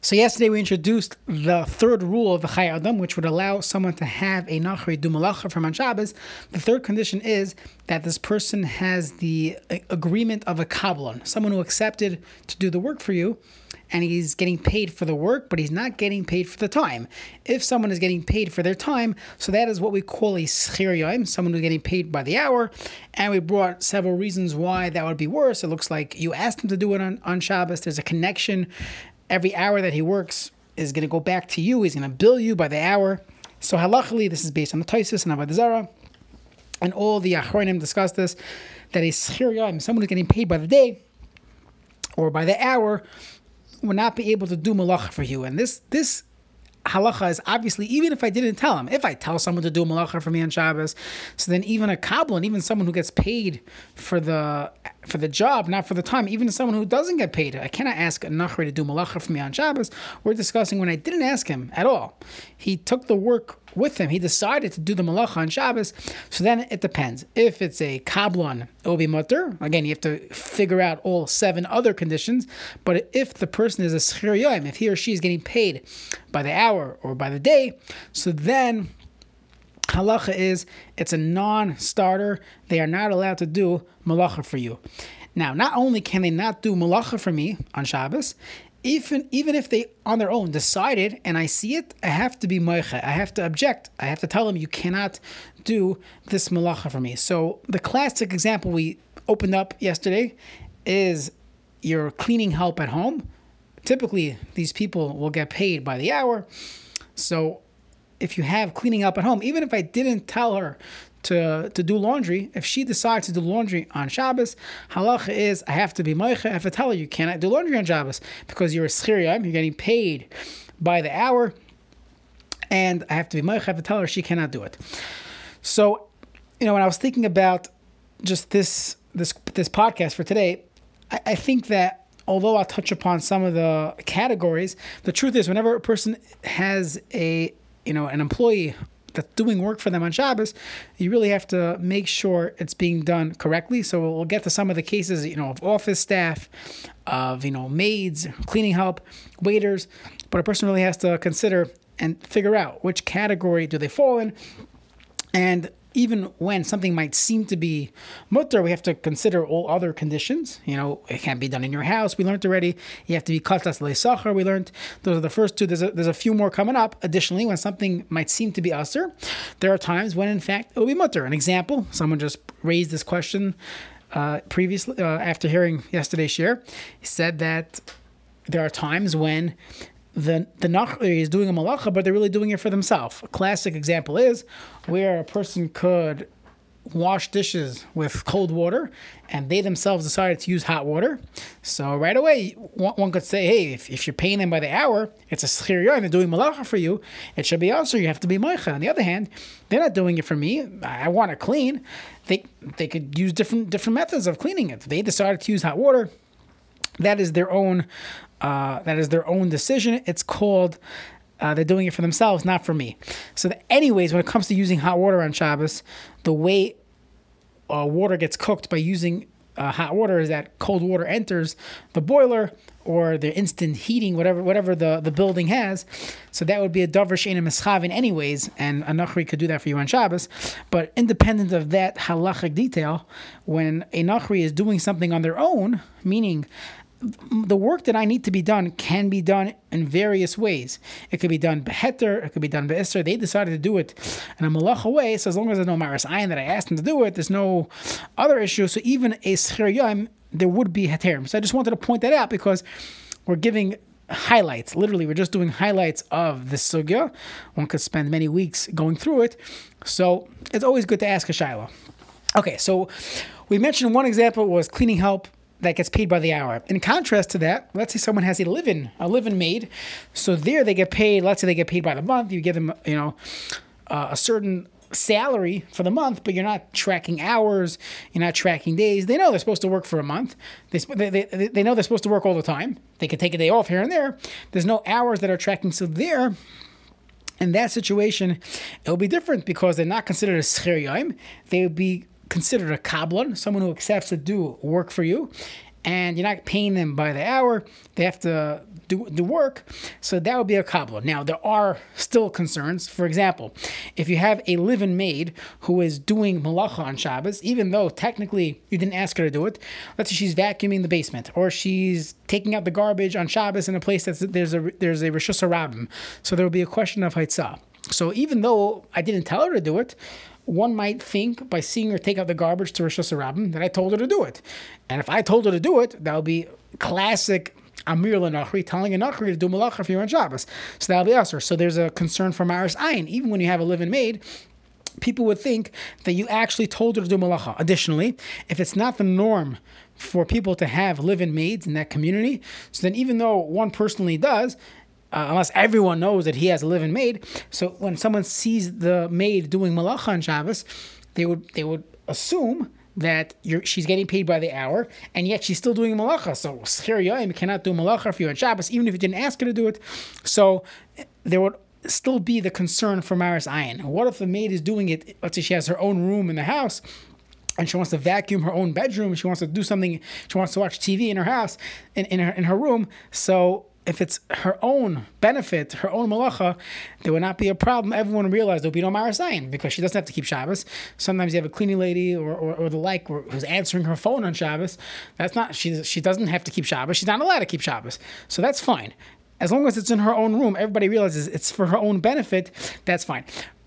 So yesterday we introduced the third rule of the Adam, which would allow someone to have a Nachri do malacha from on Shabbos. The third condition is that this person has the agreement of a kablan, someone who accepted to do the work for you, and he's getting paid for the work, but he's not getting paid for the time. If someone is getting paid for their time, so that is what we call a schir someone who's getting paid by the hour, and we brought several reasons why that would be worse. It looks like you asked him to do it on, on Shabbos. There's a connection every hour that he works is going to go back to you. He's going to bill you by the hour. So halachically, this is based on the Taisus and Avodah Zara, and all the Achronim discuss this, that a schir someone who's getting paid by the day or by the hour, will not be able to do malach for you. And this this halacha is obviously even if I didn't tell him, if I tell someone to do malacha for me on Shabbos, so then even a kablan, even someone who gets paid for the for the job, not for the time, even someone who doesn't get paid, I cannot ask a nachri to do malacha for me on Shabbos. We're discussing when I didn't ask him at all. He took the work with him. He decided to do the malacha on Shabbos. So then it depends. If it's a kablan, it will be mutter. Again, you have to figure out all seven other conditions. But if the person is a schir if he or she is getting paid by the hour or by the day, so then halacha is it's a non-starter. They are not allowed to do malacha for you. Now, not only can they not do malacha for me on Shabbos, even even if they on their own decided and I see it, I have to be moicha. I have to object. I have to tell them you cannot do this malacha for me. So the classic example we opened up yesterday is your cleaning help at home. Typically, these people will get paid by the hour. So if you have cleaning up at home, even if I didn't tell her to, to do laundry, if she decides to do laundry on Shabbos, halacha is I have to be moicha. I have to tell her you cannot do laundry on Shabbos because you're a schir yom, you're getting paid by the hour, and I have to be moicha. I have to tell her she cannot do it. So, you know, when I was thinking about just this this this podcast for today, I, I think that although I'll touch upon some of the categories, the truth is whenever a person has a you know an employee that's doing work for them on Shabbos, you really have to make sure it's being done correctly. So we'll get to some of the cases, you know, of office staff, of you know maids, cleaning help, waiters, but a person really has to consider and figure out which category do they fall in, and even when something might seem to be mutter, we have to consider all other conditions. You know, it can't be done in your house. We learned already. You have to be katas leisachar. We learned those are the first two. There's a, there's a few more coming up. Additionally, when something might seem to be usher, there are times when in fact it will be mutter. An example: someone just raised this question uh, previously uh, after hearing yesterday's share. He said that there are times when the the Nachri is uh, doing a malacha, but they're really doing it for themselves. A classic example is where a person could wash dishes with cold water and they themselves decided to use hot water. So right away, one could say, hey, if, if you're paying them by the hour, it's a schir and they're doing malacha for you, it should be also, you have to be moicha. On the other hand, they're not doing it for me. I want to clean. They, they could use different different methods of cleaning it. They decided to use hot water. That is their own uh, that is their own decision. It's called. Uh, they're doing it for themselves, not for me. So, that anyways, when it comes to using hot water on Shabbos, the way uh, water gets cooked by using uh, hot water is that cold water enters the boiler or the instant heating, whatever whatever the, the building has. So that would be a davar she'eino miskavein anyways, and a nachri could do that for you on Shabbos. But independent of that halachic detail, when a nachri is doing something on their own, meaning the work that I need to be done can be done in various ways. It could be done beheter, it could be done be'isr. They decided to do it in a malacha way, so as long as there's no maris ayin that I asked them to do it, there's no other issue. So even a schir yom, there would be heterim. So I just wanted to point that out because we're giving highlights. Literally, we're just doing highlights of the sugya. One could spend many weeks going through it. So it's always good to ask a shaila. Okay, so we mentioned one example was cleaning help that gets paid by the hour. In contrast to that, let's say someone has a living a living maid, so there they get paid. Let's say they get paid by the month. You give them you know uh, a certain salary for the month, but you're not tracking hours, you're not tracking days. They know they're supposed to work for a month. They, they, they know they're supposed to work all the time. They can take a day off here and there. There's no hours that are tracking. So there, in that situation, it will be different because they're not considered a schir They would be considered a kablan, someone who accepts to do work for you. and you're not paying them by the hour. They have to do, do work. So that would be a kablan. Now, there are still concerns. For example, if you have a living maid who is doing malacha on Shabbos, even though technically you didn't ask her to do it, let's say she's vacuuming the basement or she's taking out the garbage on Shabbos in a place that's there's a there's a Hashanah, so there will be a question of Haitzah. So even though I didn't tell her to do it, one might think by seeing her take out the garbage to Rosh Hashanah that I told her to do it. And if I told her to do it, that would be classic amira l'nachri telling a Nachri to do malacha if you're on Shabbos. So that'll be usher. So there's a concern for Maris Ayin. Even when you have a living maid, people would think that you actually told her to do malacha. Additionally, if it's not the norm for people to have live-in maids in that community, so then even though one personally does, uh, unless everyone knows that he has a live-in maid, so when someone sees the maid doing malacha on Shabbos, they would they would assume that she's getting paid by the hour, and yet she's still doing malacha. So Schir cannot do malacha for you on Shabbos, even if you didn't ask her to do it. So there would still be the concern for Maris Ayin. What if the maid is doing it? Let's say she has her own room in the house and she wants to vacuum her own bedroom. She wants to do something. She wants to watch TV in her house, in, in her in her room. So if it's her own benefit, her own malacha, there would not be a problem. Everyone would realize there'll be no maris ayin because she doesn't have to keep Shabbos. Sometimes you have a cleaning lady or, or, or the like who's answering her phone on Shabbos. That's not she. She doesn't have to keep Shabbos. She's not allowed to keep Shabbos. So that's fine. As long as it's in her own room, everybody realizes it's for her own benefit. That's fine.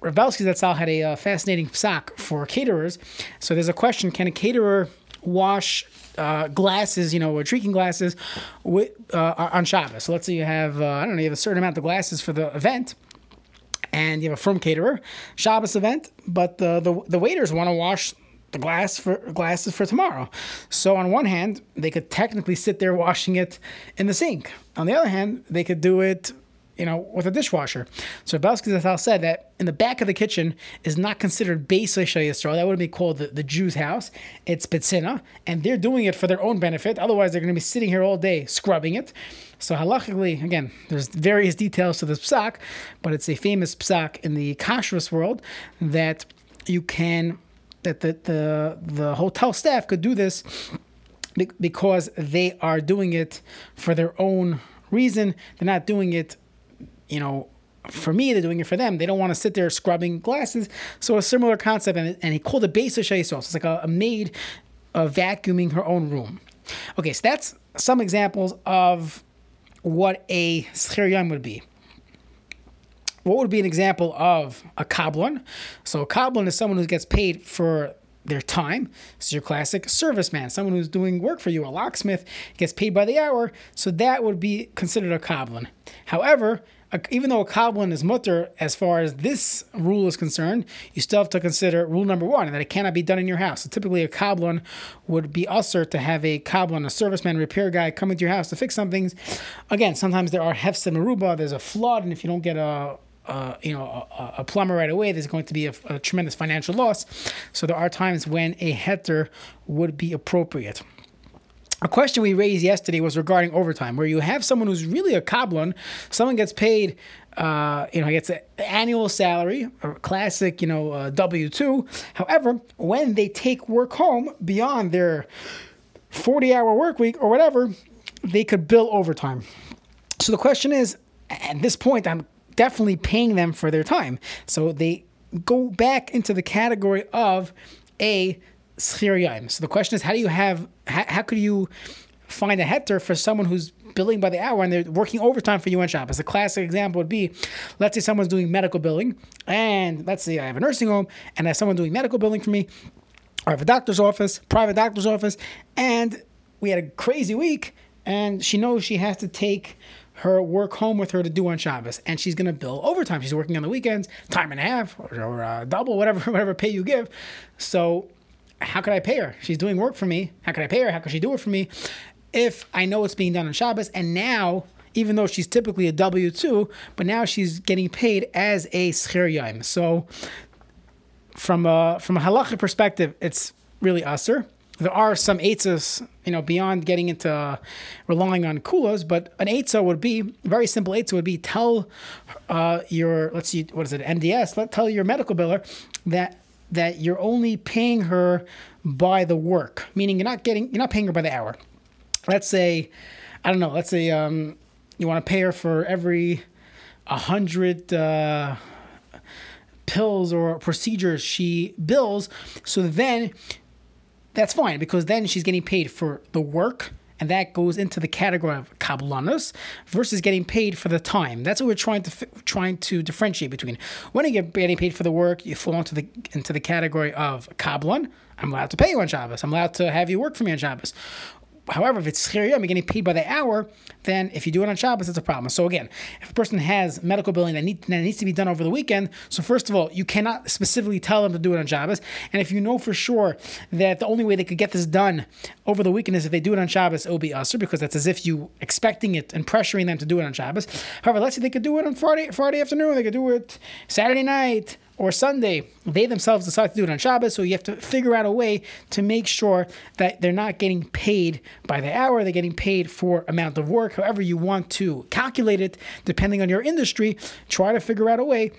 Reb Belsky Zatzal had a uh, fascinating psak for caterers. So there's a question: Can a caterer wash uh, glasses, you know, drinking glasses with, uh, on Shabbos. So let's say you have, uh, I don't know, you have a certain amount of glasses for the event, and you have a firm caterer, Shabbos event, but the, the, the waiters want to wash the glass for glasses for tomorrow. So on one hand, they could technically sit there washing it in the sink. On the other hand, they could do it you know, with a dishwasher. So Belsky Zatzal said that in the back of the kitchen is not considered Beis Yisrael. That would be called the, the Jew's house. It's Bitsina, and they're doing it for their own benefit. Otherwise, they're going to be sitting here all day scrubbing it. So halachically, again, there's various details to this psak, but it's a famous psak in the kashrus world that you can, that the, the, the hotel staff could do this because they are doing it for their own reason. They're not doing it you know, for me, they're doing it for them. They don't want to sit there scrubbing glasses. So a similar concept, and, and he called it Beis sauce. It's like a, a maid of vacuuming her own room. Okay, so that's some examples of what a schir would be. What would be an example of a kablan? So a kablan is someone who gets paid for their time. This your classic serviceman, someone who's doing work for you. A locksmith gets paid by the hour, so that would be considered a kablan. However, even though a kablan is mutter, as far as this rule is concerned, you still have to consider rule number one, that it cannot be done in your house. So typically, a kablan would be usher to have a kablan, a serviceman, repair guy, come into your house to fix some things. Again, sometimes there are hefsed merubah, there's a flood, and if you don't get a uh, you know, a, a, plumber right away, there's going to be a, a, tremendous financial loss. So there are times when a heter would be appropriate. A question we raised yesterday was regarding overtime, where you have someone who's really a kablan, someone gets paid, uh, you know, gets an annual salary, a classic, you know, uh, W two. However, when they take work home beyond their forty-hour work week or whatever, they could bill overtime. So the question is, at this point, I'm definitely paying them for their time, so they go back into the category of a schir So the question is, how do you have, how, how could you find a heter for someone who's billing by the hour and they're working overtime for you on Shabbos? A classic example would be, let's say someone's doing medical billing, and let's say I have a nursing home and I have someone doing medical billing for me, or I have a doctor's office, private doctor's office, and we had a crazy week, and she knows she has to take her work home with her to do on Shabbos, and she's going to bill overtime. She's working on the weekends, time and a half, or, or uh, double, whatever, whatever pay you give. So how could I pay her? She's doing work for me. How could I pay her? How could she do it for me? If I know it's being done on Shabbos, and now, even though she's typically a W 2, but now she's getting paid as a schir yom. So, from a, from a halachic perspective, it's really usher. There are some eitzas, you know, beyond getting into uh, relying on kulas, but an eitzah would be very simple. Eitzah would be tell uh, your let's see, what is it, MDS? Let tell your medical biller that that you're only paying her by the work, meaning you're not getting you're not paying her by the hour. let's say, I don't know, let's say um, you want to pay her for every hundred uh, pills or procedures she bills. So then that's fine because then she's getting paid for the work and that goes into the category of kablanus versus getting paid for the time. That's what we're trying to trying to differentiate between. When you get getting paid for the work, you fall into the into the category of kablan. I'm allowed to pay you on Shabbos. I'm allowed to have you work for me on Shabbos. However, if it's schir you're getting paid by the hour, then if you do it on Shabbos, it's a problem. So again, if a person has medical billing that, need, that needs to be done over the weekend, so first of all, you cannot specifically tell them to do it on Shabbos. And if you know for sure that the only way they could get this done over the weekend is if they do it on Shabbos, it will be usher because that's as if you expecting it and pressuring them to do it on Shabbos. However, let's say they could do it on Friday, Friday afternoon, they could do it Saturday night, or Sunday, they themselves decide to do it on Shabbos. So you have to figure out a way to make sure that they're not getting paid by the hour, they're getting paid for amount of work. However, you want to calculate it depending on your industry, try to figure out a way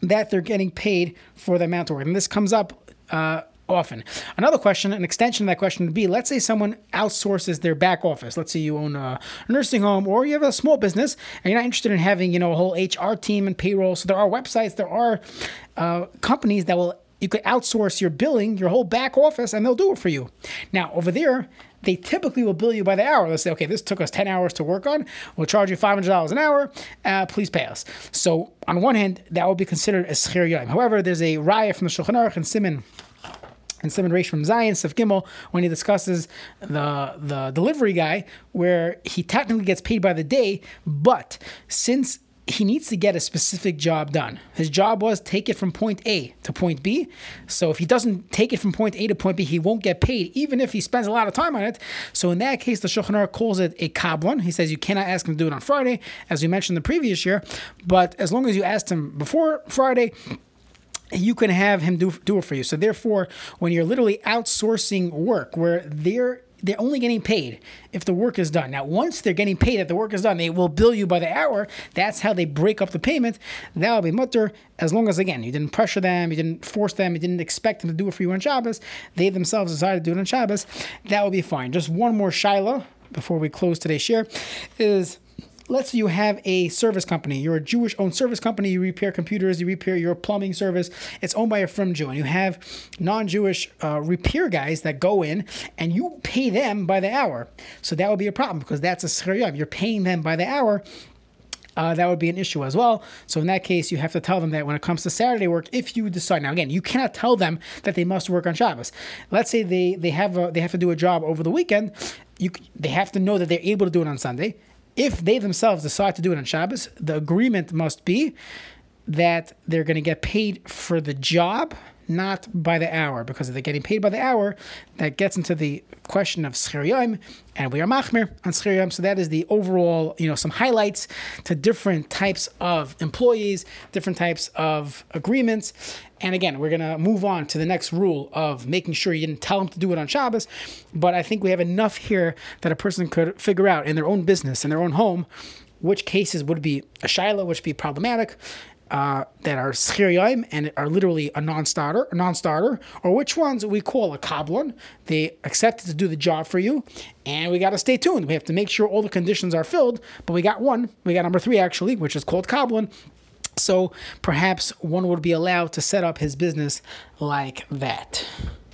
that they're getting paid for the amount of work. And this comes up. Uh, often. Another question, an extension of that question would be let's say someone outsources their back office. Let's say you own a nursing home or you have a small business and you're not interested in having, you know, a whole HR team and payroll. So there are websites, there are uh, companies that will you could outsource your billing, your whole back office, and they'll do it for you. Now, over there, they typically will bill you by the hour. They'll say, okay, this took us 10 hours to work on. We'll charge you $500 an hour. Uh, please pay us. So, on one hand, that would be considered a schir yom. However, there's a raya from the Shulchan Aruch and Siman and Siman Reish from Zion, Sif Gimel, when he discusses the the delivery guy, where he technically gets paid by the day, but since he needs to get a specific job done. His job was take it from point A to point B. So if he doesn't take it from point A to point B, he won't get paid, even if he spends a lot of time on it. So in that case, the Shulchan calls it a kablan. He says you cannot ask him to do it on Friday, as we mentioned the previous year. But as long as you asked him before Friday, you can have him do, do it for you. So therefore, when you're literally outsourcing work where they're they're only getting paid if the work is done. Now, once they're getting paid if the work is done, they will bill you by the hour. That's how they break up the payment. That'll be mutter as long as again you didn't pressure them, you didn't force them, you didn't expect them to do it for you on Shabbos. They themselves decided to do it on Shabbos. That will be fine. Just one more shaila before we close today's share is let's say you have a service company, you're a Jewish owned service company, you repair computers, you repair your plumbing service, it's owned by a from Jew, and you have non Jewish uh, repair guys that go in and you pay them by the hour. So that would be a problem because that's a schar You're paying them by the hour. Uh, that would be an issue as well. So in that case, you have to tell them that when it comes to Saturday work, if you decide now again, you cannot tell them that they must work on Shabbos. Let's say they they have a, they have to do a job over the weekend. You they have to know that they're able to do it on Sunday if they themselves decide to do it on Shabbos, the agreement must be that they're going to get paid for the job, not by the hour. Because if they're getting paid by the hour, that gets into the question of schir and we are machmir on schir So that is the overall, you know, some highlights to different types of employees, different types of agreements. And again, we're going to move on to the next rule of making sure you didn't tell them to do it on Shabbos. But I think we have enough here that a person could figure out in their own business, in their own home, which cases would be a shaila, which would be problematic, uh, that are schir and are literally a non-starter, a non-starter, or which ones we call a kablan. They accepted to do the job for you, and we got to stay tuned. We have to make sure all the conditions are filled. But we got one, we got number three actually, which is called kablan. So perhaps one would be allowed to set up his business like that.